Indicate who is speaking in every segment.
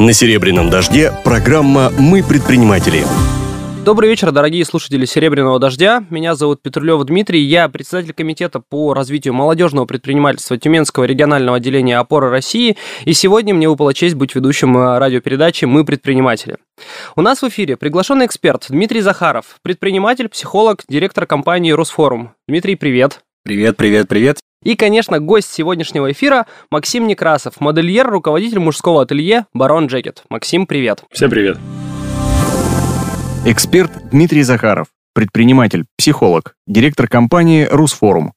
Speaker 1: На «Серебряном дожде» программа «Мы предприниматели».
Speaker 2: Добрый вечер, дорогие слушатели «Серебряного дождя». Меня зовут Петрулев Дмитрий. Я председатель комитета по развитию молодежного предпринимательства Тюменского регионального отделения «Опора России». И сегодня мне выпала честь быть ведущим э, радиопередачи «Мы предприниматели». У нас в эфире приглашенный эксперт Дмитрий Захаров, предприниматель, психолог, директор компании «Росфорум». Дмитрий, привет.
Speaker 3: Привет, привет, привет.
Speaker 2: И, конечно, гость сегодняшнего эфира Максим Некрасов, модельер, руководитель мужского ателье «Барон Джекет». Максим, привет.
Speaker 4: Всем привет.
Speaker 5: Эксперт Дмитрий Захаров, предприниматель, психолог, директор компании «Русфорум».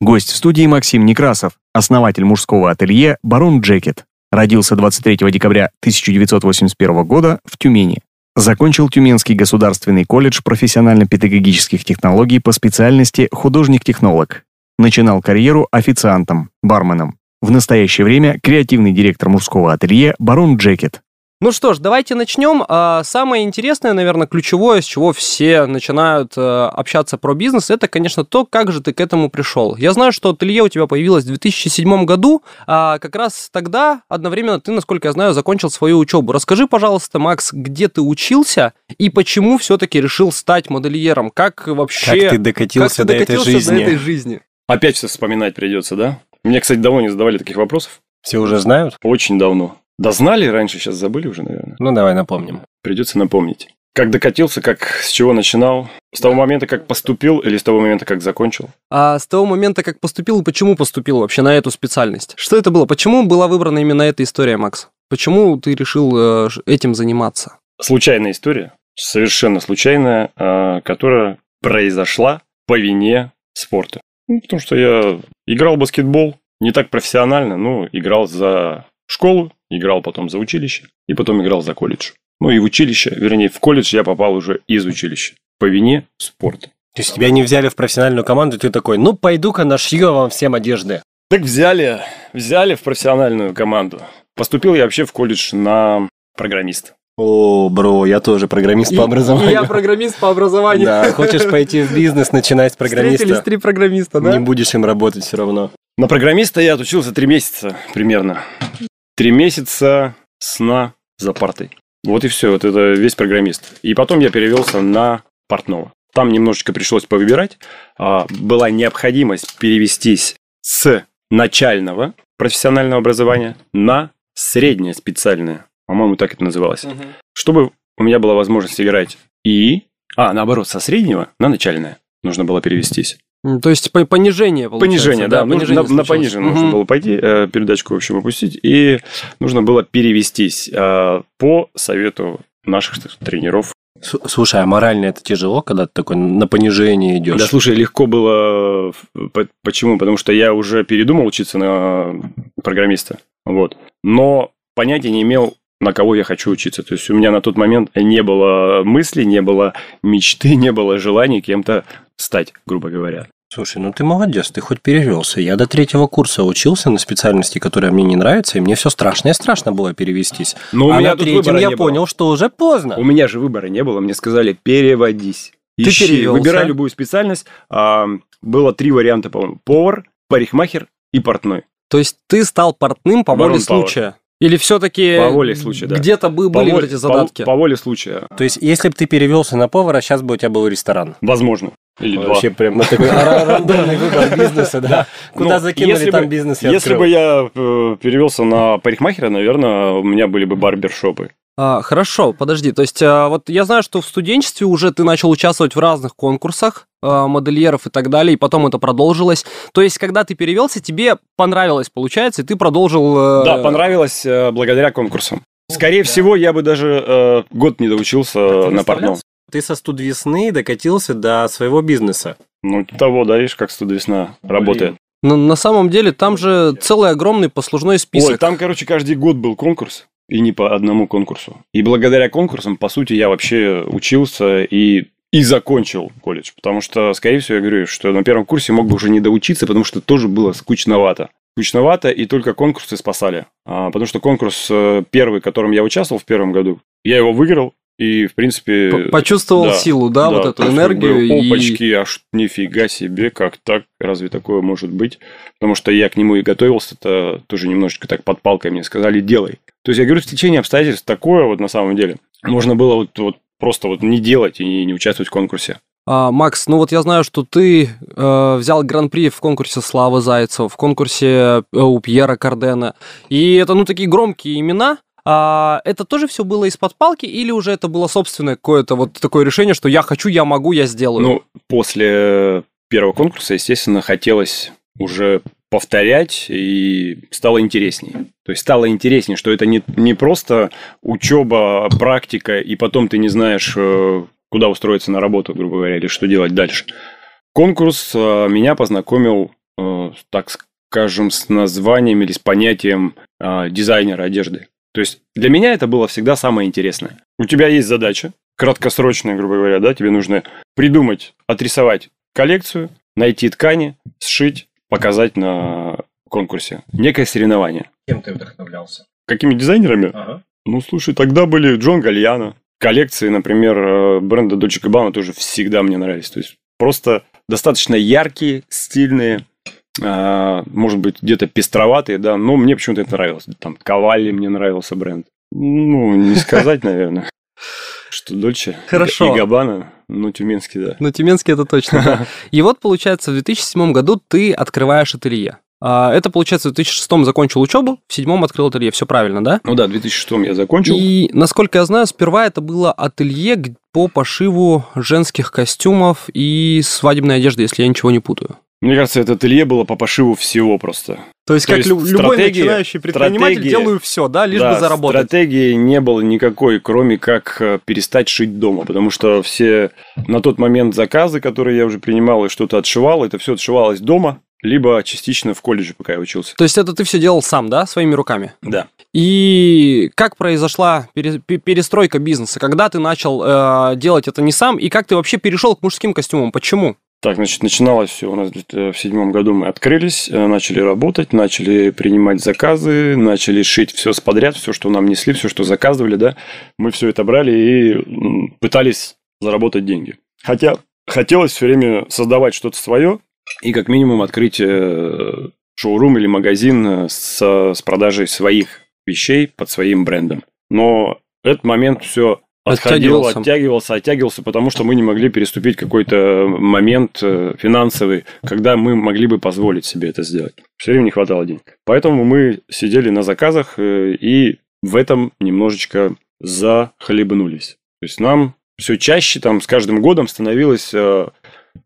Speaker 5: Гость в студии Максим Некрасов, основатель мужского ателье «Барон Джекет». Родился 23 декабря 1981 года в Тюмени. Закончил Тюменский государственный колледж профессионально-педагогических технологий по специальности художник-технолог. Начинал карьеру официантом, барменом. В настоящее время креативный директор мужского ателье «Барон Джекет».
Speaker 2: Ну что ж, давайте начнем. А, самое интересное, наверное, ключевое, с чего все начинают э, общаться про бизнес, это, конечно, то, как же ты к этому пришел. Я знаю, что ателье у тебя появилось в 2007 году, а как раз тогда одновременно ты, насколько я знаю, закончил свою учебу. Расскажи, пожалуйста, Макс, где ты учился и почему все-таки решил стать модельером? Как вообще...
Speaker 3: Как ты докатился, как ты до, докатился этой жизни?
Speaker 2: до этой жизни?
Speaker 4: Опять все вспоминать придется, да? Мне, кстати, давно не задавали таких вопросов.
Speaker 3: Все уже знают?
Speaker 4: Очень давно. Да знали раньше, сейчас забыли уже, наверное.
Speaker 3: Ну, давай напомним.
Speaker 4: Придется напомнить. Как докатился, как с чего начинал? С того момента, как поступил, или с того момента, как закончил?
Speaker 2: А с того момента, как поступил, и почему поступил вообще на эту специальность? Что это было? Почему была выбрана именно эта история, Макс? Почему ты решил э, этим заниматься?
Speaker 4: Случайная история, совершенно случайная, э, которая произошла по вине спорта. Ну, потому что я играл в баскетбол, не так профессионально, но играл за школу, играл потом за училище и потом играл за колледж. Ну и в училище, вернее, в колледж я попал уже из училища по вине спорта.
Speaker 3: То есть тебя не взяли в профессиональную команду, и ты такой, ну пойду-ка нашью вам всем одежды.
Speaker 4: Так взяли, взяли в профессиональную команду. Поступил я вообще в колледж на программиста.
Speaker 3: О, бро, я тоже программист и, по образованию.
Speaker 2: И я программист по образованию.
Speaker 3: Да, хочешь пойти в бизнес, начинать с программиста.
Speaker 2: Встретились три программиста, да?
Speaker 3: Не будешь им работать все равно.
Speaker 4: На программиста я отучился три месяца примерно. Три месяца сна за партой. Вот и все, вот это весь программист. И потом я перевелся на портного. Там немножечко пришлось повыбирать. А, была необходимость перевестись с начального профессионального образования на среднее специальное. По-моему, так это называлось. Угу. Чтобы у меня была возможность играть и... А, наоборот, со среднего на начальное нужно было перевестись.
Speaker 2: То есть понижение получается.
Speaker 4: Понижение, да. да понижение на, на понижение угу. нужно было пойти, э, передачку, в общем, опустить. И нужно было перевестись э, по совету наших тренеров.
Speaker 3: Слушай, а морально это тяжело, когда ты такой на понижение идешь?
Speaker 4: Да, слушай, легко было. Почему? Потому что я уже передумал учиться на программиста. Вот. Но понятия не имел, на кого я хочу учиться. То есть у меня на тот момент не было мысли, не было мечты, не было желания кем-то стать, грубо говоря.
Speaker 3: Слушай, ну ты молодец, ты хоть перевелся. Я до третьего курса учился на специальности, которая мне не нравится, и мне все страшно и страшно было перевестись. Но а у меня на третьем я понял, было. что уже поздно.
Speaker 4: У меня же выбора не было, мне сказали, переводись.
Speaker 2: Ты Ищи, перевелся.
Speaker 4: выбирай любую специальность. А, было три варианта, по-моему. Повар, парикмахер и портной.
Speaker 2: То есть ты стал портным по воле случая? Или все-таки
Speaker 4: по воле случая, да.
Speaker 2: где-то были по вот эти задатки?
Speaker 4: По, по воле случая.
Speaker 3: То есть, если бы ты перевелся на повара, сейчас бы у тебя был ресторан?
Speaker 4: Возможно.
Speaker 3: Или Вообще два. прям такой рандомный выбор бизнеса, да. Куда ну, закинули, там бизнес
Speaker 4: Если бы я э, перевелся на парикмахера, наверное, у меня были бы барбершопы.
Speaker 2: А, хорошо, подожди. То есть, а, вот я знаю, что в студенчестве уже ты начал участвовать в разных конкурсах а, модельеров и так далее, и потом это продолжилось. То есть, когда ты перевелся, тебе понравилось, получается, и ты продолжил...
Speaker 4: Э... Да, понравилось э, благодаря конкурсам. Скорее да. всего, я бы даже э, год не доучился на портном.
Speaker 3: Ты со студ весны докатился до своего бизнеса.
Speaker 4: Ну, того, да, видишь, как студ весна работает.
Speaker 2: Но на самом деле там же целый огромный послужной список. Ой,
Speaker 4: там, короче, каждый год был конкурс. И не по одному конкурсу. И благодаря конкурсам, по сути, я вообще учился и и закончил колледж. Потому что, скорее всего, я говорю, что на первом курсе мог бы уже не доучиться, потому что тоже было скучновато. Скучновато, и только конкурсы спасали. А, потому что конкурс э, первый, в котором я участвовал в первом году, я его выиграл, И, в принципе...
Speaker 2: Почувствовал да, силу, да, да, вот эту энергию.
Speaker 4: Бы, опачки, и... аж нифига себе, как так, разве такое может быть? Потому что я к нему и готовился, это тоже немножечко так под палкой мне сказали, делай. То есть, я говорю, в течение обстоятельств такое вот на самом деле. Можно было вот, вот просто вот не делать и не участвовать в конкурсе.
Speaker 2: А, Макс, ну вот я знаю, что ты э, взял гран-при в конкурсе Славы Зайцева, в конкурсе э, у Пьера Кардена. И это, ну, такие громкие имена. А, это тоже все было из-под палки или уже это было собственное какое-то вот такое решение, что я хочу, я могу, я сделаю?
Speaker 4: Ну, после первого конкурса, естественно, хотелось уже повторять и стало интереснее. То есть стало интереснее, что это не, не просто учеба, практика, и потом ты не знаешь, э, куда устроиться на работу, грубо говоря, или что делать дальше. Конкурс э, меня познакомил, э, так скажем, с названием или с понятием дизайнера одежды. То есть для меня это было всегда самое интересное. У тебя есть задача, краткосрочная, грубо говоря, да, тебе нужно придумать, отрисовать коллекцию, найти ткани, сшить, показать на конкурсе. Некое соревнование.
Speaker 3: Кем ты вдохновлялся?
Speaker 4: Какими дизайнерами? Ага. Ну, слушай, тогда были Джон Гальяно, коллекции, например, э, бренда Dolce Gabbana тоже всегда мне нравились. То есть просто достаточно яркие, стильные, может быть, где-то пестроватые, да, но мне почему-то это нравилось. Там Ковали мне нравился бренд. Ну, не сказать, наверное, что Дольче
Speaker 2: Хорошо.
Speaker 4: и Габана, ну, тюменский, да.
Speaker 2: Ну, тюменский это точно, да. И вот, получается, в 2007 году ты открываешь ателье. А, это, получается, в 2006 закончил учебу, в седьмом открыл ателье. Все правильно, да?
Speaker 4: Ну да, в 2006 я закончил.
Speaker 2: И, насколько я знаю, сперва это было ателье по пошиву женских костюмов и свадебной одежды, если я ничего не путаю.
Speaker 4: Мне кажется, это ателье было по пошиву всего просто.
Speaker 2: То есть, То как есть любой начинающий предприниматель, делаю все, да, лишь
Speaker 4: да,
Speaker 2: бы заработать.
Speaker 4: стратегии не было никакой, кроме как э, перестать шить дома, потому что все на тот момент заказы, которые я уже принимал и что-то отшивал, это все отшивалось дома, либо частично в колледже, пока я учился.
Speaker 2: То есть это ты все делал сам, да, своими руками?
Speaker 4: Да.
Speaker 2: И как произошла перестройка бизнеса? Когда ты начал э, делать это не сам, и как ты вообще перешел к мужским костюмам? Почему?
Speaker 4: Так, значит, начиналось все у нас в седьмом году. Мы открылись, э, начали работать, начали принимать заказы, начали шить все с подряд, все, что нам несли, все, что заказывали, да. Мы все это брали и пытались заработать деньги. Хотя хотелось все время создавать что-то свое, и как минимум открыть э, шоурум или магазин э, с, с продажей своих вещей под своим брендом. Но этот момент все отходил, оттягивался. оттягивался, оттягивался, потому что мы не могли переступить какой-то момент э, финансовый, когда мы могли бы позволить себе это сделать. Все время не хватало денег. Поэтому мы сидели на заказах и в этом немножечко захлебнулись. То есть нам все чаще там с каждым годом становилось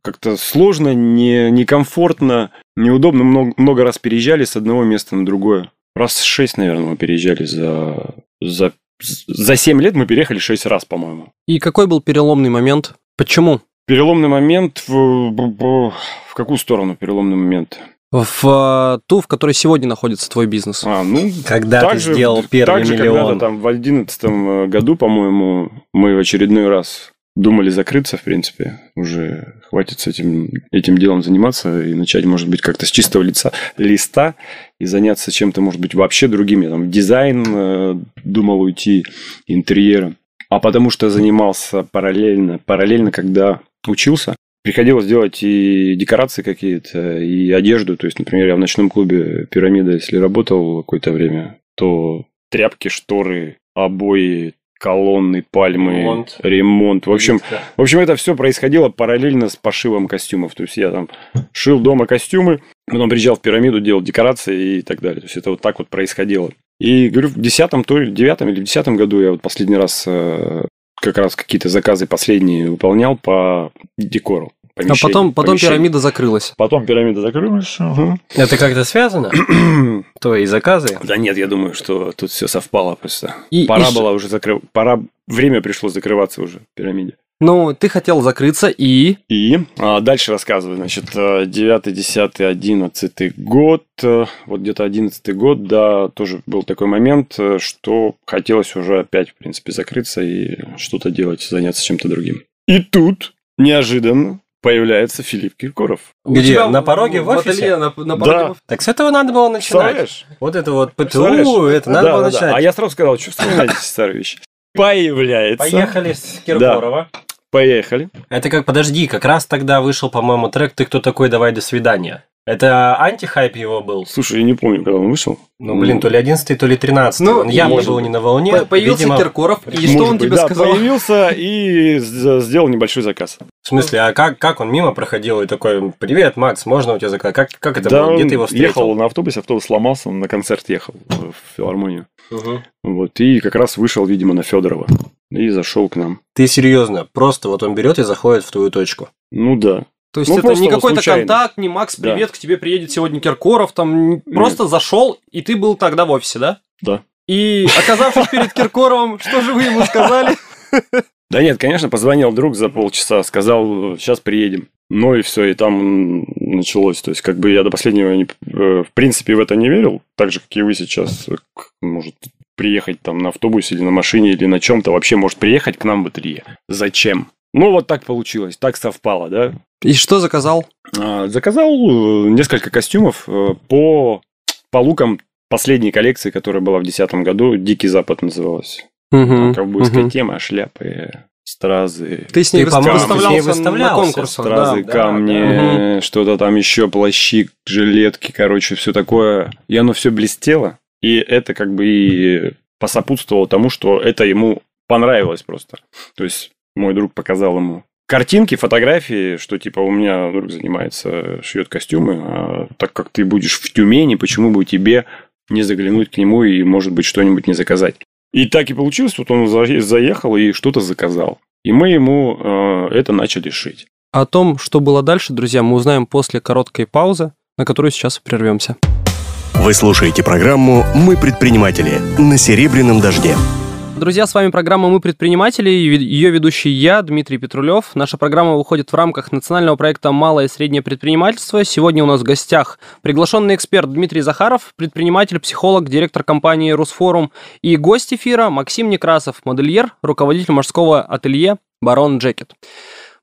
Speaker 4: как-то сложно, не, некомфортно, неудобно. Много, много раз переезжали с одного места на другое. Раз шесть, наверное, мы переезжали за, за, за семь лет мы переехали шесть раз, по-моему.
Speaker 2: И какой был переломный момент? Почему?
Speaker 4: Переломный момент в, в, какую сторону переломный момент?
Speaker 2: в э, ту, в которой сегодня находится твой бизнес.
Speaker 3: А, ну, Когда ты же, сделал первый так же, миллион.
Speaker 4: когда-то там в одиннадцатом году, по-моему, мы в очередной раз думали закрыться, в принципе, уже хватит с этим, этим делом заниматься и начать, может быть, как-то с чистого лица, листа и заняться чем-то, может быть, вообще другим. Я там дизайн э, думал уйти, интерьером. А потому что занимался параллельно, параллельно, когда учился, приходилось делать и декорации какие-то, и одежду. То есть, например, я в ночном клубе «Пирамида», если работал какое-то время, то тряпки, шторы, обои, колонны, пальмы, ремонт. ремонт. В общем, в общем, это все происходило параллельно с пошивом костюмов. То есть я там шил дома костюмы, потом приезжал в пирамиду, делал декорации и так далее. То есть это вот так вот происходило. И говорю, в десятом, то ли девятом или в десятом году я вот последний раз э, как раз какие-то заказы последние выполнял по декору.
Speaker 2: А потом, потом пирамида закрылась.
Speaker 4: Потом пирамида закрылась. Угу.
Speaker 3: Это как-то связано? Твои заказы?
Speaker 4: Да нет, я думаю, что тут все совпало просто. И, Пора и... было уже закрыть. Пора... Время пришло закрываться уже пирамиде.
Speaker 2: Ну, ты хотел закрыться и...
Speaker 4: И? А дальше рассказываю. Значит, 9, 10, 11 год. Э, вот где-то 11 год, да, тоже был такой момент, э, что хотелось уже опять, в принципе, закрыться и что-то делать, заняться чем-то другим. И тут, неожиданно, появляется Филипп Киркоров.
Speaker 3: Где? На пороге в, в офисе? Ателье,
Speaker 2: на, на пороге да.
Speaker 3: в... Так с этого надо было начинать. Вот это вот ПТУ, это надо да, было да, начинать. Да.
Speaker 4: А я сразу сказал, что вспоминайте старые вещи. появляется.
Speaker 3: Поехали с Киркорова.
Speaker 4: Да. Поехали.
Speaker 3: Это как, подожди, как раз тогда вышел, по-моему, трек «Ты кто такой, давай до свидания». Это антихайп его был?
Speaker 4: Слушай, я не помню, когда он вышел.
Speaker 3: Ну, блин, то ли 11 то ли 13
Speaker 2: Ну,
Speaker 3: Он явно
Speaker 2: может,
Speaker 3: был не на волне.
Speaker 2: Появился
Speaker 3: Видимо,
Speaker 2: Киркоров, и
Speaker 4: Может
Speaker 2: что он
Speaker 4: быть,
Speaker 2: тебе
Speaker 4: да,
Speaker 2: сказал?
Speaker 4: появился и сделал небольшой заказ.
Speaker 3: В смысле, а как, как он мимо проходил и такой, привет, Макс, можно у тебя заказ? Как, как это
Speaker 4: да,
Speaker 3: было? Где ты его встретил?
Speaker 4: ехал на автобусе, автобус сломался, он на концерт ехал в филармонию.
Speaker 3: Мгм.
Speaker 4: Вот, и как раз вышел, видимо, на Федорова. И зашел к нам.
Speaker 3: Ты серьезно? Просто вот он берет и заходит в твою точку.
Speaker 4: Ну да.
Speaker 2: То есть
Speaker 4: Ну,
Speaker 2: это не какой-то
Speaker 4: случайно.
Speaker 2: контакт, не Макс,
Speaker 4: Да.
Speaker 2: привет, к тебе приедет сегодня Киркоров, там н- просто зашел, и ты был тогда в офисе, да?
Speaker 4: Да.
Speaker 2: И оказавшись перед Киркоровым, что же вы ему сказали?
Speaker 4: Да нет, конечно, позвонил друг за полчаса, сказал, сейчас приедем. Ну и все, и там началось. То есть, как бы я до последнего, не- э, в принципе, в это не верил. Так же, как и вы сейчас, может приехать там на автобусе или на машине или на чем-то, вообще может приехать к нам в ателье. Зачем? Ну, вот так получилось, так совпало, да.
Speaker 2: И что заказал?
Speaker 4: А, Заказал э, несколько костюмов э, по, по лукам последней коллекции, которая была в 2010 году. «Дикий Запад» называлась. Там ковбойская
Speaker 2: Мгм.
Speaker 4: тема, шляпы, стразы.
Speaker 2: Ты с ней
Speaker 3: Ты, по-моему,
Speaker 2: выставлялся,
Speaker 3: с ней
Speaker 2: на
Speaker 3: выставлялся.
Speaker 2: конкурсах, да.
Speaker 4: Стразы, камни, что-то там еще, плащи, жилетки, короче, все такое. И оно все блестело. И это как бы и посопутствовало тому, что это ему понравилось просто. То есть мой друг показал ему картинки, фотографии, что типа у меня друг занимается, шьет костюмы, а так как ты будешь в Тюмени, почему бы тебе не заглянуть к нему и, может быть, что-нибудь не заказать. И так и получилось, вот он за- заехал и что-то заказал. И мы ему э, это начали шить.
Speaker 2: О том, что было дальше, друзья, мы узнаем после короткой паузы, на которую сейчас прервемся.
Speaker 1: Вы слушаете программу «Мы предприниматели» на «Серебряном дожде».
Speaker 2: Друзья, с вами программа «Мы предприниматели» ее ведущий я, Дмитрий Петрулев. Наша программа выходит в рамках национального проекта «Малое и среднее предпринимательство». Сегодня у нас в гостях приглашенный эксперт Дмитрий Захаров, предприниматель, психолог, директор компании «Русфорум» и гость эфира Максим Некрасов, модельер, руководитель мужского ателье «Барон Джекет».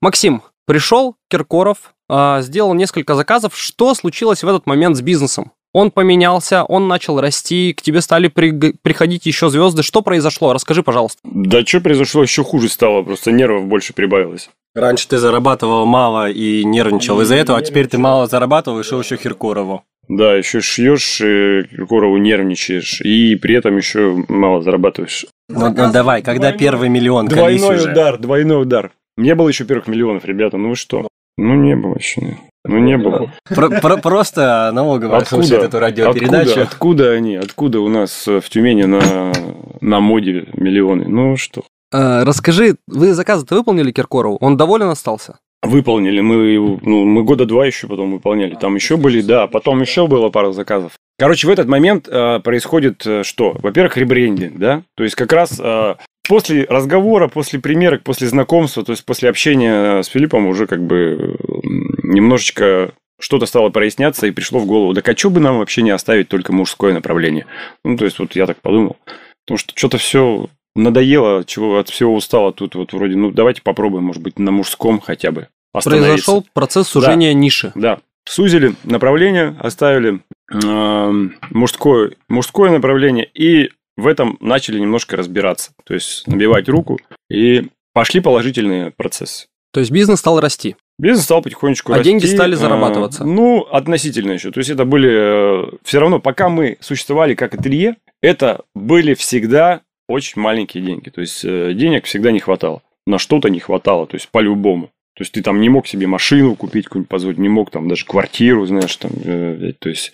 Speaker 2: Максим, пришел Киркоров, а, сделал несколько заказов. Что случилось в этот момент с бизнесом? Он поменялся, он начал расти, к тебе стали при- приходить еще звезды. Что произошло? Расскажи, пожалуйста.
Speaker 4: Да что произошло, еще хуже стало, просто нервов больше прибавилось.
Speaker 3: Раньше ты зарабатывал мало и нервничал из-за этого, а теперь ты мало зарабатывал и шел еще Киркорову.
Speaker 4: Да, еще шьешь, э, Киркорову нервничаешь, и при этом еще мало зарабатываешь.
Speaker 3: Ну, ну давай, когда первый миллион
Speaker 4: Двойной
Speaker 3: уже.
Speaker 4: удар, двойной удар. Не было еще первых миллионов, ребята, ну вы что? Ну не было еще. нет. Ну не было.
Speaker 3: Про- про- Просто налоговая слушает эту радиопередачу.
Speaker 4: Откуда, откуда они? Откуда у нас э, в Тюмени на, на моде миллионы? Ну что?
Speaker 2: Э, расскажи, вы заказы-то выполнили Киркорову? Он доволен остался?
Speaker 4: Выполнили. Мы, ну, мы года два еще потом выполняли. Там еще были, да. Потом еще было пара заказов. Короче, в этот момент э, происходит э, что? Во-первых, ребрендинг, да? То есть как раз э, после разговора, после примерок, после знакомства, то есть после общения с Филиппом уже как бы э, немножечко что-то стало проясняться и пришло в голову. Так а что бы нам вообще не оставить только мужское направление? Ну, то есть вот я так подумал. Потому что что-то все надоело, чего от всего устало тут вот вроде, ну давайте попробуем, может быть, на мужском хотя бы.
Speaker 2: Произошел процесс сужения ниши.
Speaker 4: Да. Сузили направление, оставили эм, мужское, мужское направление и в этом начали немножко разбираться. То есть набивать руку и пошли положительные процессы.
Speaker 2: То есть бизнес стал расти.
Speaker 4: Бизнес стал потихонечку
Speaker 2: А
Speaker 4: расти.
Speaker 2: деньги стали
Speaker 4: э,
Speaker 2: зарабатываться.
Speaker 4: ну, относительно еще. То есть это были... все равно, пока мы существовали как ателье, это были всегда очень маленькие деньги. То есть э, денег всегда не хватало. На что-то не хватало, то есть по-любому. То есть ты там не мог себе машину купить, какую-нибудь позволить, не мог там даже квартиру, знаешь, там, э, то есть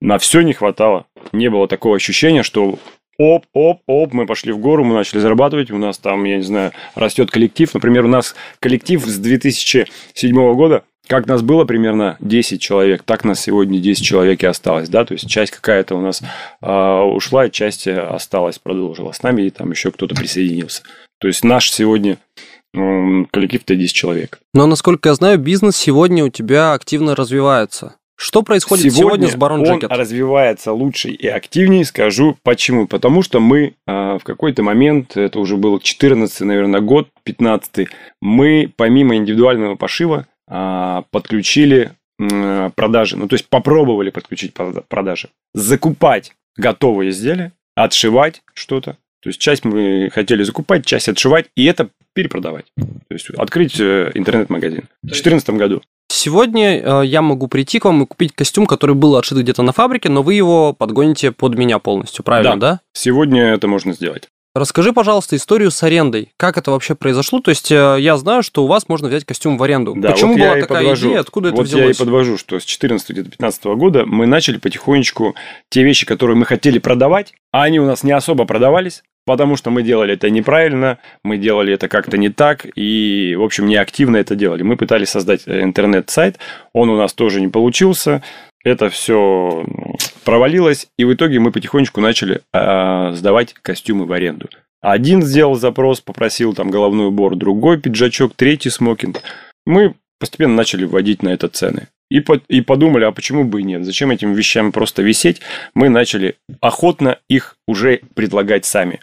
Speaker 4: на все не хватало. Не было такого ощущения, что оп, оп, оп, мы пошли в гору, мы начали зарабатывать, у нас там, я не знаю, растет коллектив. Например, у нас коллектив с 2007 года, как нас было примерно 10 человек, так нас сегодня 10 человек и осталось, да, то есть часть какая-то у нас а, ушла, часть осталась, продолжила с нами, и там еще кто-то присоединился. То есть наш сегодня м, коллектив-то 10 человек.
Speaker 2: Но, насколько я знаю, бизнес сегодня у тебя активно развивается. Что происходит сегодня, с Барон
Speaker 4: он
Speaker 2: Джекет?
Speaker 4: развивается лучше и активнее, скажу почему. Потому что мы а, в какой-то момент, это уже был 14 наверное, год, 15 мы помимо индивидуального пошива а, подключили м, продажи. Ну, то есть попробовали подключить прода- продажи. Закупать готовые изделия, отшивать что-то. То есть часть мы хотели закупать, часть отшивать, и это перепродавать. То есть открыть э, интернет-магазин. В 2014 году.
Speaker 2: Сегодня э, я могу прийти к вам и купить костюм, который был отшит где-то на фабрике, но вы его подгоните под меня полностью, правильно, да?
Speaker 4: да? Сегодня это можно сделать.
Speaker 2: Расскажи, пожалуйста, историю с арендой. Как это вообще произошло? То есть э, я знаю, что у вас можно взять костюм в аренду.
Speaker 4: Да,
Speaker 2: Почему
Speaker 4: вот
Speaker 2: была такая подвожу. идея? Откуда
Speaker 4: вот
Speaker 2: это взялось?
Speaker 4: я и подвожу, что с 14-15 года мы начали потихонечку те вещи, которые мы хотели продавать, а они у нас не особо продавались, потому что мы делали это неправильно, мы делали это как-то не так, и, в общем, неактивно это делали. Мы пытались создать э, интернет-сайт, он у нас тоже не получился, это все провалилось, и в итоге мы потихонечку начали э, сдавать костюмы в аренду. Один сделал запрос, попросил там головной убор, другой пиджачок, третий смокинг. Мы постепенно начали вводить на это цены. И, по, и подумали, а почему бы и нет? Зачем этим вещам просто висеть? Мы начали охотно их уже предлагать сами.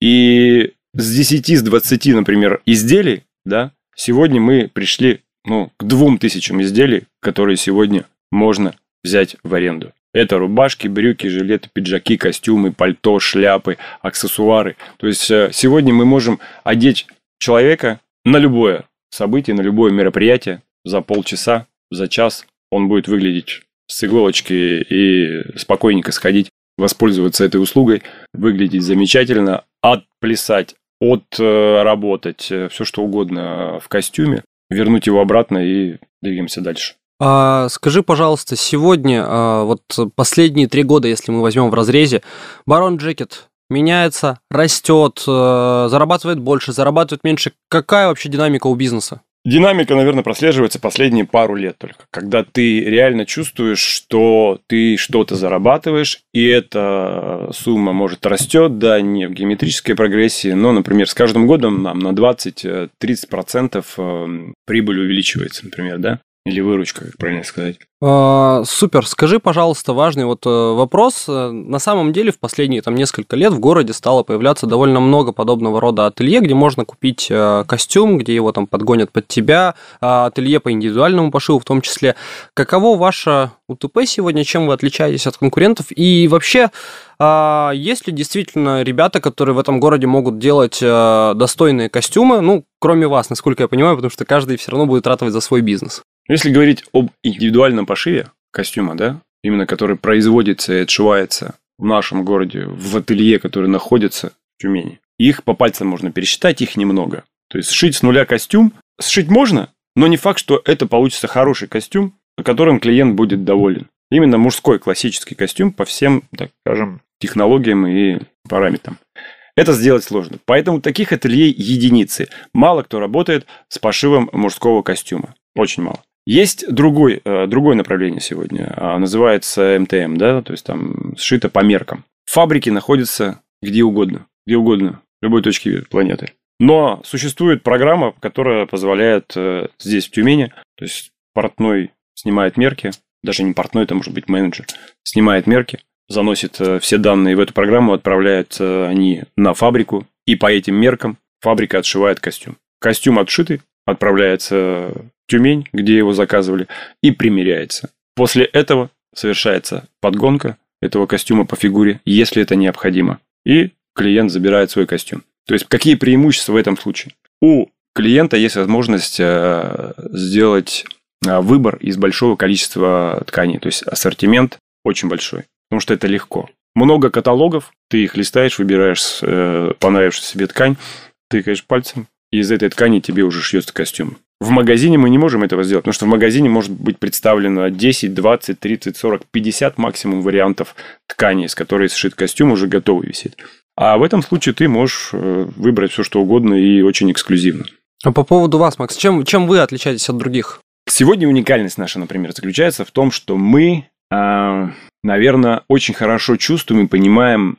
Speaker 4: И с 10, с 20, например, изделий, да, сегодня мы пришли ну, к двум тысячам изделий, которые сегодня можно взять в аренду. Это рубашки, брюки, жилеты, пиджаки, костюмы, пальто, шляпы, аксессуары. То есть э, сегодня мы можем одеть человека на любое событие, на любое мероприятие за полчаса, за час. Он будет выглядеть с иголочки и спокойненько сходить, воспользоваться этой услугой, выглядеть замечательно, отплясать, отработать, э, все что угодно в костюме, вернуть его обратно и двигаемся дальше.
Speaker 2: А, скажи, пожалуйста, сегодня, а, вот последние три года, если мы возьмем в разрезе, Барон Джекет меняется, растет, а, зарабатывает больше, зарабатывает меньше. Какая вообще динамика у бизнеса?
Speaker 4: Динамика, наверное, прослеживается последние пару лет только, когда ты реально чувствуешь, что ты что-то зарабатываешь, и эта сумма, может, растет, да, не в геометрической прогрессии, но, например, с каждым годом нам на 20-30% э, прибыль увеличивается, например, да. Или выручка, как правильно сказать.
Speaker 2: А, супер. Скажи, пожалуйста, важный вот э, вопрос. Э, на самом деле в последние там несколько лет в городе стало появляться довольно много подобного рода ателье, где можно купить э, костюм, где его там подгонят под тебя, а, ателье по индивидуальному пошиву в том числе. Каково ваше УТП сегодня? Чем вы отличаетесь от конкурентов? И вообще, а, есть ли действительно ребята, которые в этом городе могут делать достойные костюмы? Ну, кроме вас, насколько я понимаю, потому что каждый все равно будет ратовать за свой бизнес.
Speaker 4: Если говорить об индивидуальном пошиве костюма, да, именно который производится и отшивается в нашем городе, в ателье, который находится в Тюмени, их по пальцам можно пересчитать, их немного. То есть сшить с нуля костюм, сшить можно, но не факт, что это получится хороший костюм, которым клиент будет доволен. Именно мужской классический костюм по всем, так скажем, технологиям и параметрам. Это сделать сложно. Поэтому таких ателье единицы. Мало кто работает с пошивом мужского костюма. Очень мало. Есть другой, э, другое направление сегодня, а, называется МТМ, да, то есть там сшито по меркам. Фабрики находятся где угодно, где угодно, в любой точке планеты. Но существует программа, которая позволяет э, здесь, в Тюмени, то есть портной снимает мерки, даже не портной, это может быть менеджер, снимает мерки, заносит э, все данные в эту программу, отправляют они на фабрику, и по этим меркам фабрика отшивает костюм. Костюм отшитый, отправляется Тюмень, где его заказывали, и примеряется. После этого совершается подгонка этого костюма по фигуре, если это необходимо. И клиент забирает свой костюм. То есть, какие преимущества в этом случае? У клиента есть возможность э, сделать э, выбор из большого количества тканей. То есть, ассортимент очень большой. Потому что это легко. Много каталогов, ты их листаешь, выбираешь э, понравившуюся себе ткань, тыкаешь пальцем, и из этой ткани тебе уже шьется костюм. В магазине мы не можем этого сделать, потому что в магазине может быть представлено 10, 20, 30, 40, 50 максимум вариантов ткани, из которой сшит костюм, уже готовый висит. А в этом случае ты можешь э, выбрать все, что угодно и очень эксклюзивно.
Speaker 2: А по поводу вас, Макс, чем, чем вы отличаетесь от других?
Speaker 4: Сегодня уникальность наша, например, заключается в том, что мы, а, наверное, очень хорошо чувствуем и понимаем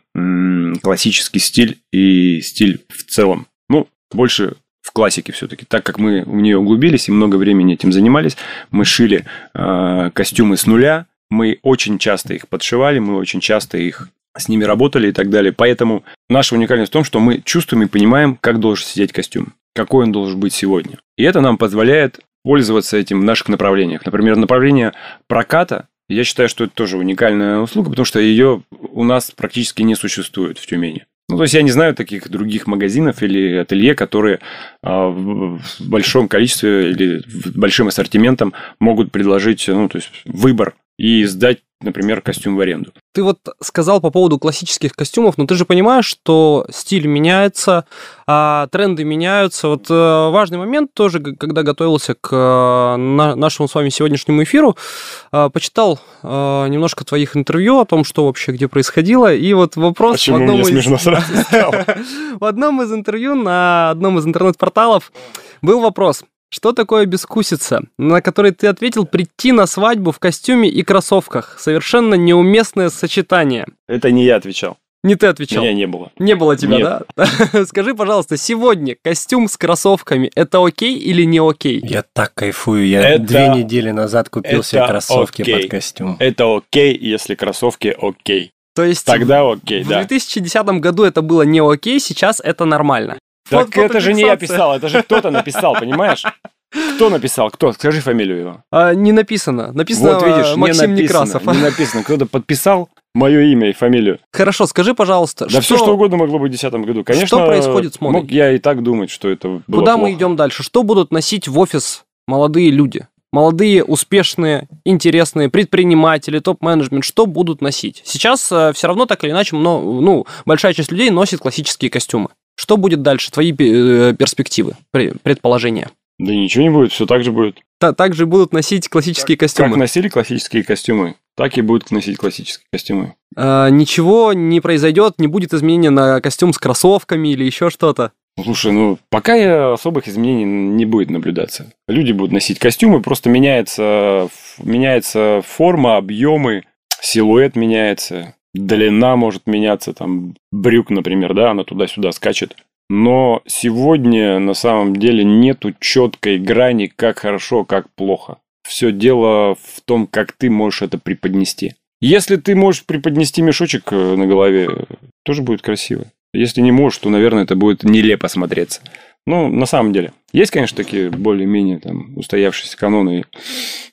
Speaker 4: классический стиль и стиль в целом. Ну, больше в классике все-таки. Так как мы в нее углубились и много времени этим занимались, мы шили э, костюмы с нуля, мы очень часто их подшивали, мы очень часто их с ними работали и так далее. Поэтому наша уникальность в том, что мы чувствуем и понимаем, как должен сидеть костюм, какой он должен быть сегодня. И это нам позволяет пользоваться этим в наших направлениях. Например, направление проката я считаю, что это тоже уникальная услуга, потому что ее у нас практически не существует в Тюмени. Ну, то есть я не знаю таких других магазинов или ателье, которые а, в большом количестве или большим ассортиментом могут предложить, ну, то есть выбор и сдать например, костюм в аренду.
Speaker 2: Ты вот сказал по поводу классических костюмов, но ты же понимаешь, что стиль меняется, а тренды меняются. Вот э, важный момент тоже, когда готовился к э, нашему с вами сегодняшнему эфиру, э, почитал немножко твоих интервью о том, что вообще где происходило, и вот вопрос
Speaker 4: Почему в одном мне из... сразу
Speaker 2: В одном из интервью на одном из интернет-порталов был вопрос, что такое бескусица, на который ты ответил прийти на свадьбу в костюме и кроссовках? Совершенно неуместное сочетание.
Speaker 4: Это не я отвечал.
Speaker 2: Не ты отвечал.
Speaker 4: Меня не было.
Speaker 2: Не было тебя, Нет. да? Скажи, пожалуйста, сегодня костюм с кроссовками это окей или не окей?
Speaker 3: Я так кайфую. Я это... две недели назад купил себе кроссовки окей. под костюм.
Speaker 4: Это окей, если кроссовки окей.
Speaker 2: То есть
Speaker 4: Тогда окей,
Speaker 2: в
Speaker 4: да.
Speaker 2: В 2010 году это было не окей, сейчас это нормально.
Speaker 4: Так это же не я писал, это же кто-то написал, понимаешь? Кто написал? Кто? Скажи фамилию его.
Speaker 2: А, не написано. Написано вот, видишь, Максим не написано, Некрасов.
Speaker 4: Не написано. Кто-то подписал мое имя и фамилию.
Speaker 2: Хорошо, скажи, пожалуйста.
Speaker 4: Да что... все, что угодно могло быть в 2010 году. Конечно,
Speaker 2: что происходит с модой?
Speaker 4: Мог я и так думать, что это было
Speaker 2: Куда
Speaker 4: плохо.
Speaker 2: мы идем дальше? Что будут носить в офис молодые люди? Молодые, успешные, интересные предприниматели, топ-менеджмент, что будут носить? Сейчас э, все равно так или иначе, но, ну, большая часть людей носит классические костюмы. Что будет дальше? Твои э, перспективы, предположения?
Speaker 4: Да ничего не будет, все так же будет.
Speaker 2: Да, также будут носить классические
Speaker 4: как,
Speaker 2: костюмы.
Speaker 4: Как носили классические костюмы, так и будут носить классические костюмы.
Speaker 2: А, ничего не произойдет, не будет изменения на костюм с кроссовками или еще что-то.
Speaker 4: Слушай, ну пока я особых изменений не будет наблюдаться. Люди будут носить костюмы, просто меняется, меняется форма, объемы, силуэт меняется. Длина может меняться, там, брюк, например, да, она туда-сюда скачет. Но сегодня на самом деле нету четкой грани, как хорошо, как плохо. Все дело в том, как ты можешь это преподнести. Если ты можешь преподнести мешочек э, на голове, тоже будет красиво. Если не можешь, то, наверное, это будет нелепо смотреться. Ну, на самом деле. Есть, конечно, такие более-менее там устоявшиеся каноны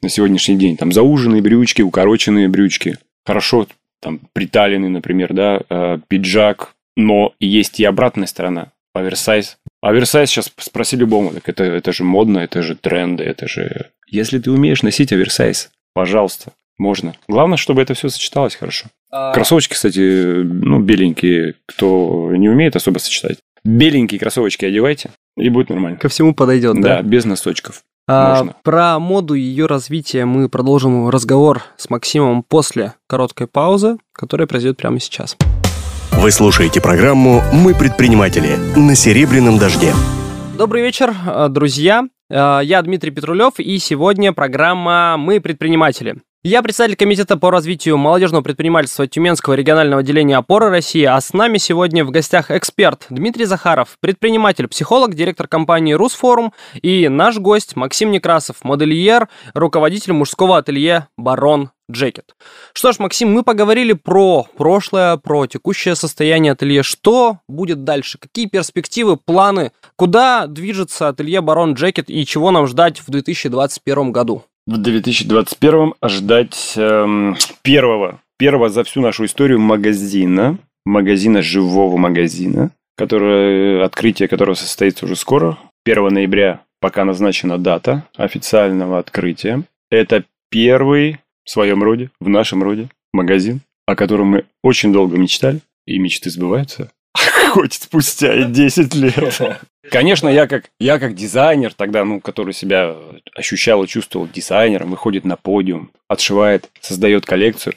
Speaker 4: на сегодняшний день. Там зауженные брючки, укороченные брючки. Хорошо там приталенный, например, да, э, пиджак, но есть и обратная сторона, оверсайз. Оверсайз сейчас спроси любому, так это, это же модно, это же тренды, это же... Если ты умеешь носить оверсайз, пожалуйста, можно. Главное, чтобы это все сочеталось хорошо. А... Кроссовочки, кстати, ну, беленькие, кто не умеет особо сочетать. Беленькие кроссовочки одевайте, и будет нормально.
Speaker 2: Ко всему подойдет, да?
Speaker 4: Да, без носочков.
Speaker 2: А, про моду и ее развитие мы продолжим разговор с Максимом после короткой паузы, которая произойдет прямо сейчас.
Speaker 1: Вы слушаете программу «Мы предприниматели» на Серебряном дожде.
Speaker 2: Добрый вечер, э, друзья. Э, я Дмитрий Петрулев, и сегодня программа «Мы предприниматели». Я представитель Комитета по развитию молодежного предпринимательства Тюменского регионального отделения «Опора России», а с нами сегодня в гостях эксперт Дмитрий Захаров, предприниматель, психолог, директор компании «Русфорум» и наш гость Максим Некрасов, модельер, руководитель мужского ателье «Барон Джекет». Что ж, Максим, мы поговорили про прошлое, про текущее состояние ателье. Что будет дальше? Какие перспективы, планы? Куда движется ателье «Барон Джекет» и чего нам ждать в 2021 году?
Speaker 4: В 2021 ожидать эм, первого, первого за всю нашу историю магазина, магазина живого магазина, который, открытие которого состоится уже скоро. 1 ноября пока назначена дата официального открытия. Это первый в своем роде, в нашем роде магазин, о котором мы очень долго мечтали, и мечты сбываются хоть спустя и 10 лет. Конечно, я как, я как дизайнер тогда, ну, который себя ощущал и чувствовал дизайнером, выходит на подиум, отшивает, создает коллекцию.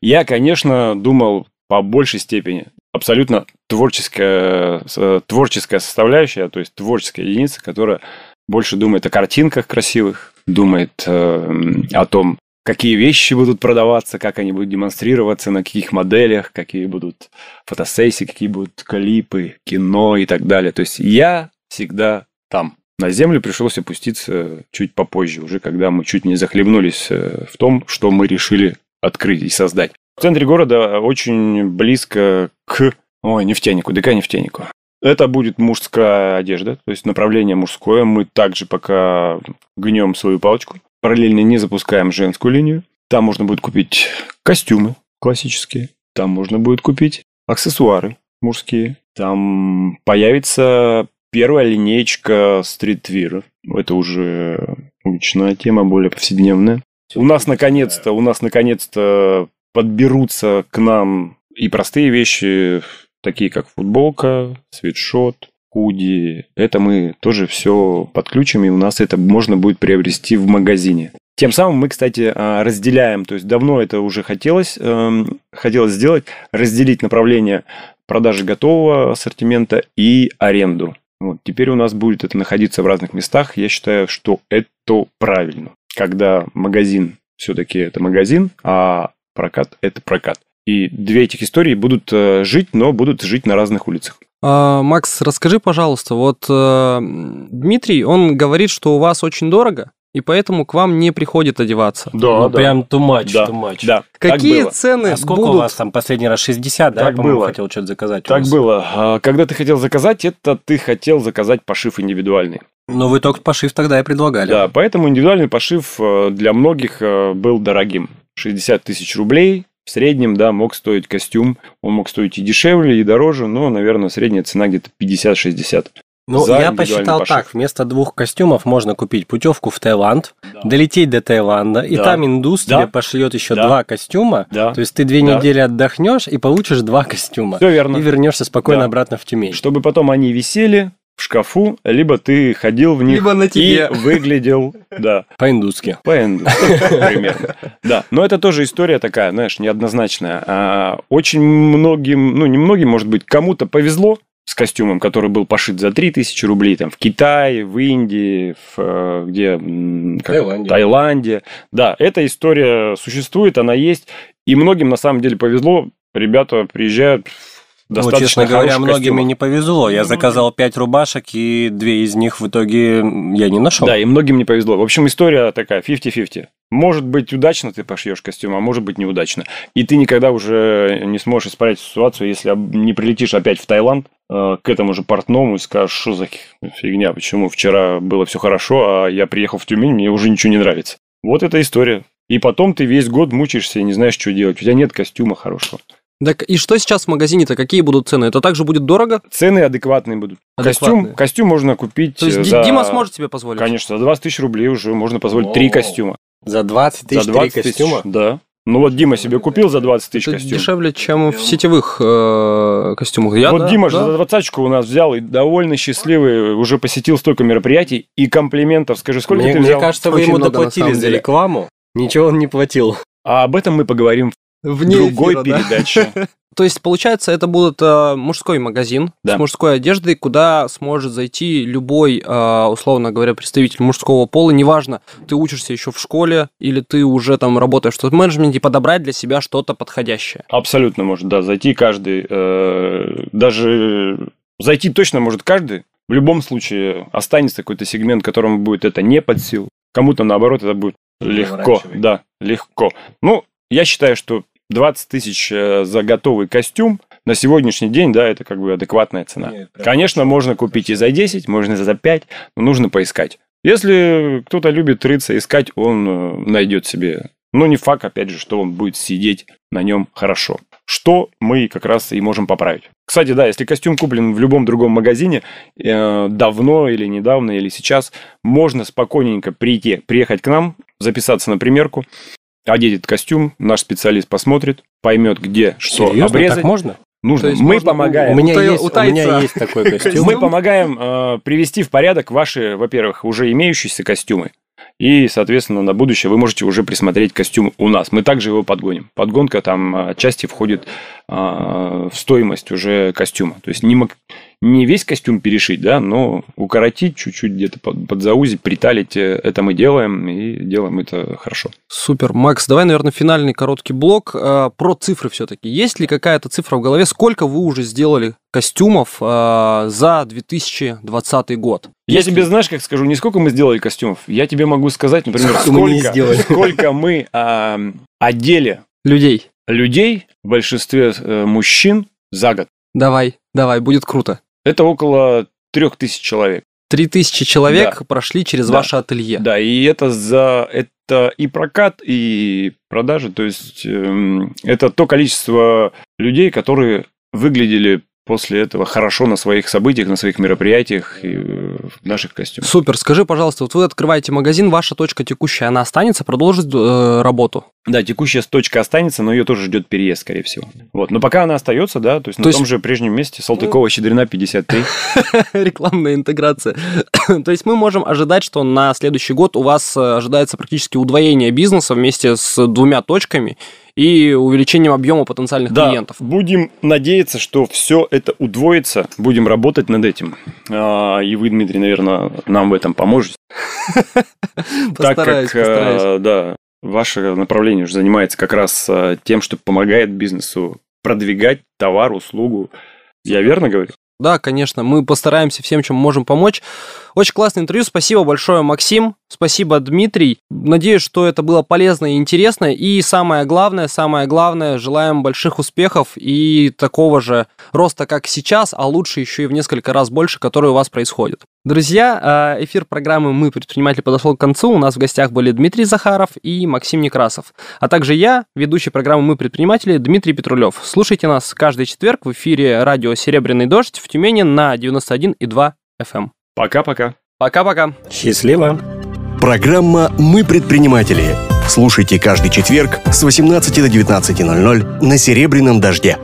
Speaker 4: Я, конечно, думал по большей степени абсолютно творческая, творческая составляющая, то есть творческая единица, которая больше думает о картинках красивых, думает э, о том, какие вещи будут продаваться, как они будут демонстрироваться, на каких моделях, какие будут фотосессии, какие будут клипы, кино и так далее. То есть я всегда там. На землю пришлось опуститься чуть попозже, уже когда мы чуть не захлебнулись э, в том, что мы решили открыть и создать. В центре города очень близко к ой, нефтянику, ДК нефтянику. Это будет мужская одежда, то есть направление мужское. Мы также пока гнем свою палочку. Параллельно не запускаем женскую линию. Там можно будет купить костюмы классические. Там можно будет купить аксессуары мужские. Там появится первая линейка стритвиров. Это уже уличная тема, более повседневная. У нас наконец-то, у нас наконец-то подберутся к нам и простые вещи, такие как футболка, свитшот, худи. Это мы тоже все подключим, и у нас это можно будет приобрести в магазине. Тем самым мы, кстати, а, разделяем, то есть давно это уже хотелось, эм, хотелось сделать, разделить направление продажи готового ассортимента и аренду. Вот, теперь у нас будет это находиться в разных местах. Я считаю, что это правильно. Когда магазин все-таки это магазин, а прокат это прокат. И две этих истории будут э, жить, но будут жить на разных улицах.
Speaker 2: А, Макс, расскажи, пожалуйста, вот э, Дмитрий, он говорит, что у вас очень дорого, и поэтому к вам не приходит одеваться.
Speaker 3: Да, ну, да. Прям too much,
Speaker 4: да,
Speaker 3: too much.
Speaker 4: Да.
Speaker 2: Какие цены
Speaker 3: А сколько
Speaker 2: будут?
Speaker 3: у вас там последний раз 60, да?
Speaker 4: Так
Speaker 3: Я, по-моему,
Speaker 4: было.
Speaker 3: хотел что-то заказать. у
Speaker 4: Так
Speaker 3: вас.
Speaker 4: было. А Когда ты хотел заказать, это ты хотел заказать пошив индивидуальный.
Speaker 3: Но вы только пошив тогда и предлагали.
Speaker 4: Да, поэтому индивидуальный пошив э, для многих был дорогим. 60 тысяч рублей в среднем, да, мог стоить костюм. Он мог стоить и дешевле, и дороже, но, наверное, средняя цена где-то 50-60.
Speaker 3: Ну, я посчитал
Speaker 4: пошив.
Speaker 3: так, вместо двух костюмов можно купить путевку в Таиланд, долететь до Таиланда, и
Speaker 4: Да.
Speaker 3: там индус
Speaker 4: Да.
Speaker 3: тебе пошлет еще
Speaker 4: Да.
Speaker 3: два костюма,
Speaker 4: Да.
Speaker 3: то есть ты две
Speaker 4: Да.
Speaker 3: недели отдохнешь и получишь два костюма.
Speaker 4: Все верно.
Speaker 3: И вернешься спокойно
Speaker 4: Да.
Speaker 3: обратно в Тюмень.
Speaker 4: Чтобы потом они висели в шкафу, либо ты ходил в них
Speaker 2: Либо на
Speaker 4: и
Speaker 2: тебе.
Speaker 4: выглядел, да,
Speaker 3: По-индусски.
Speaker 4: по энду, примерно. Да, но это тоже история такая, знаешь, неоднозначная. А, Очень многим, ну, не многим, может быть, кому-то повезло с костюмом, который был пошит за 3000 рублей, там, в Китае, в Индии, в, э, где, как-
Speaker 3: Таиланде.
Speaker 4: Таиланде. Да, эта история существует, она есть, и многим на самом деле повезло. Ребята приезжают в
Speaker 3: Ну,
Speaker 4: достаточно
Speaker 3: честно говоря,
Speaker 4: хороших
Speaker 3: многим и
Speaker 4: костюмах.
Speaker 3: не повезло. Я заказал пять рубашек, и две из них в итоге я не нашел.
Speaker 4: Да, и многим не повезло. В общем, история такая 50-50. Может быть, удачно ты пошьешь костюм, а может быть, неудачно. И ты никогда уже не сможешь исправить ситуацию, если не прилетишь опять в Таиланд э, к этому же портному и скажешь, что за фигня, почему вчера было все хорошо, а я приехал в Тюмень, мне уже ничего не нравится. Вот эта история. И потом ты весь год мучаешься и не знаешь, что делать. У тебя нет костюма хорошего.
Speaker 2: Так и что сейчас в магазине-то? Какие будут цены? Это также будет дорого?
Speaker 4: Цены адекватные будут.
Speaker 2: Адекватные.
Speaker 4: Костюм, костюм можно купить
Speaker 2: То есть
Speaker 4: э, за...
Speaker 2: Дима сможет себе позволить?
Speaker 4: Конечно, за 20 тысяч рублей уже можно позволить три костюма.
Speaker 3: За 20 тысяч
Speaker 4: за
Speaker 3: три
Speaker 4: 20 тысяч,
Speaker 3: костюма?
Speaker 4: Да. Ну вот Дима себе купил за 20 тысяч костюм.
Speaker 2: дешевле, чем в сетевых э, костюмах. Я,
Speaker 4: вот
Speaker 2: да,
Speaker 4: Дима же
Speaker 2: да.
Speaker 4: за двадцаточку у нас взял и довольно счастливый, уже посетил столько мероприятий и комплиментов. Скажи, сколько
Speaker 3: Мне,
Speaker 4: ты
Speaker 3: мне
Speaker 4: взял?
Speaker 3: кажется, вы
Speaker 2: Очень
Speaker 3: ему
Speaker 2: много,
Speaker 3: доплатили за рекламу. Ничего он не платил.
Speaker 4: А об этом мы поговорим в
Speaker 2: Вне
Speaker 4: другой
Speaker 2: эфира, да.
Speaker 4: передаче.
Speaker 2: То есть, получается, это будет э, мужской магазин
Speaker 4: Да.
Speaker 2: с мужской одеждой, куда сможет зайти любой, э, условно говоря, представитель мужского пола, неважно, ты учишься еще в школе или ты уже там работаешь в топ-менеджменте, подобрать для себя что-то подходящее.
Speaker 4: Абсолютно может, да, зайти каждый. э, даже зайти точно может каждый. В любом случае останется какой-то сегмент, которому будет это не под силу. Кому-то, наоборот, это будет легко. Да, легко. Ну, я считаю, что 20 тысяч э, за готовый костюм на сегодняшний день, да, это как бы адекватная цена.
Speaker 3: Нет,
Speaker 4: Конечно,
Speaker 3: хорошо.
Speaker 4: можно купить и за 10, можно и за 5, но нужно поискать. Если кто-то любит рыться, искать, он э, найдет себе. Но не факт, опять же, что он будет сидеть на нем хорошо. Что мы как раз и можем поправить. Кстати, да, если костюм куплен в любом другом магазине, э, давно или недавно, или сейчас, можно спокойненько прийти, приехать к нам, записаться на примерку, одеть этот костюм, наш специалист посмотрит, поймет, где что
Speaker 3: Серьезно?
Speaker 4: обрезать.
Speaker 3: Так можно?
Speaker 4: Нужно. Мы
Speaker 2: можно
Speaker 4: помогаем.
Speaker 3: У меня,
Speaker 2: Утай-
Speaker 3: есть, у меня есть такой костюм.
Speaker 4: Мы помогаем э, привести в порядок ваши, во-первых, уже имеющиеся костюмы. И, соответственно, на будущее вы можете уже присмотреть костюм у нас. Мы также его подгоним. Подгонка там э, отчасти входит э, в стоимость уже костюма. То есть не, не весь костюм перешить, да, но укоротить чуть-чуть где-то под, подзаузить, приталить. э, Это мы делаем, и делаем это хорошо.
Speaker 2: Супер. Макс, давай, наверное, финальный короткий блок э, про цифры все-таки. Есть ли какая-то цифра в голове, сколько вы уже сделали костюмов э, за 2020 год?
Speaker 4: Я
Speaker 2: Есть
Speaker 4: тебе, знаешь, как скажу, не сколько мы сделали костюмов. Я тебе могу сказать, например,
Speaker 3: Сколько мы не
Speaker 4: сколько,
Speaker 3: сделали.
Speaker 4: сколько мы а, одели
Speaker 2: людей.
Speaker 4: людей, в большинстве э, мужчин, за год.
Speaker 2: Давай, давай, будет круто.
Speaker 4: Это около трех тысяч человек.
Speaker 2: 3000 человек прошли через
Speaker 4: Да.
Speaker 2: ваше ателье.
Speaker 4: Да, и это за это и прокат, и продажи. То есть эм, это то количество людей, которые выглядели после этого хорошо на своих событиях, на своих мероприятиях и в наших костюмах.
Speaker 2: Супер. Скажи, пожалуйста, вот вы открываете магазин, ваша точка текущая, она останется, продолжит э, работу?
Speaker 4: Да, текущая точка останется, но ее тоже ждет переезд, скорее всего. Вот. Но пока она остается, да, то есть то на есть... том же прежнем месте, Салтыкова, Щедрина, 53.
Speaker 2: Рекламная интеграция. то есть мы можем ожидать, что на следующий год у вас э, ожидается практически удвоение бизнеса вместе с двумя точками, и увеличением объема потенциальных
Speaker 4: да,
Speaker 2: клиентов.
Speaker 4: Будем надеяться, что все это удвоится, будем работать над этим. А, и вы, Дмитрий, наверное, нам в этом поможете. Так как, э, да, ваше направление уже занимается как раз э, тем, что помогает бизнесу продвигать товар, услугу. Я верно говорю?
Speaker 2: Да, конечно, мы постараемся всем, чем можем помочь. Очень классное интервью. Спасибо большое, Максим. Спасибо, Дмитрий. Надеюсь, что это было полезно и интересно. И самое главное, самое главное, желаем больших успехов и такого же роста, как сейчас, а лучше еще и в несколько раз больше, который у вас происходит. Друзья, а, эфир программы «Мы, предприниматели» подошел к концу. У нас в гостях были Дмитрий Захаров и Максим Некрасов. А также я, ведущий программы «Мы, предприниматели» Дмитрий Петрулев. Слушайте нас каждый четверг в эфире радио «Серебряный дождь» в Тюмени на 91,2 FM.
Speaker 4: Пока-пока.
Speaker 2: Пока-пока.
Speaker 1: Счастливо. Программа «Мы предприниматели». Слушайте каждый четверг с 18 до 19.00 на «Серебряном дожде».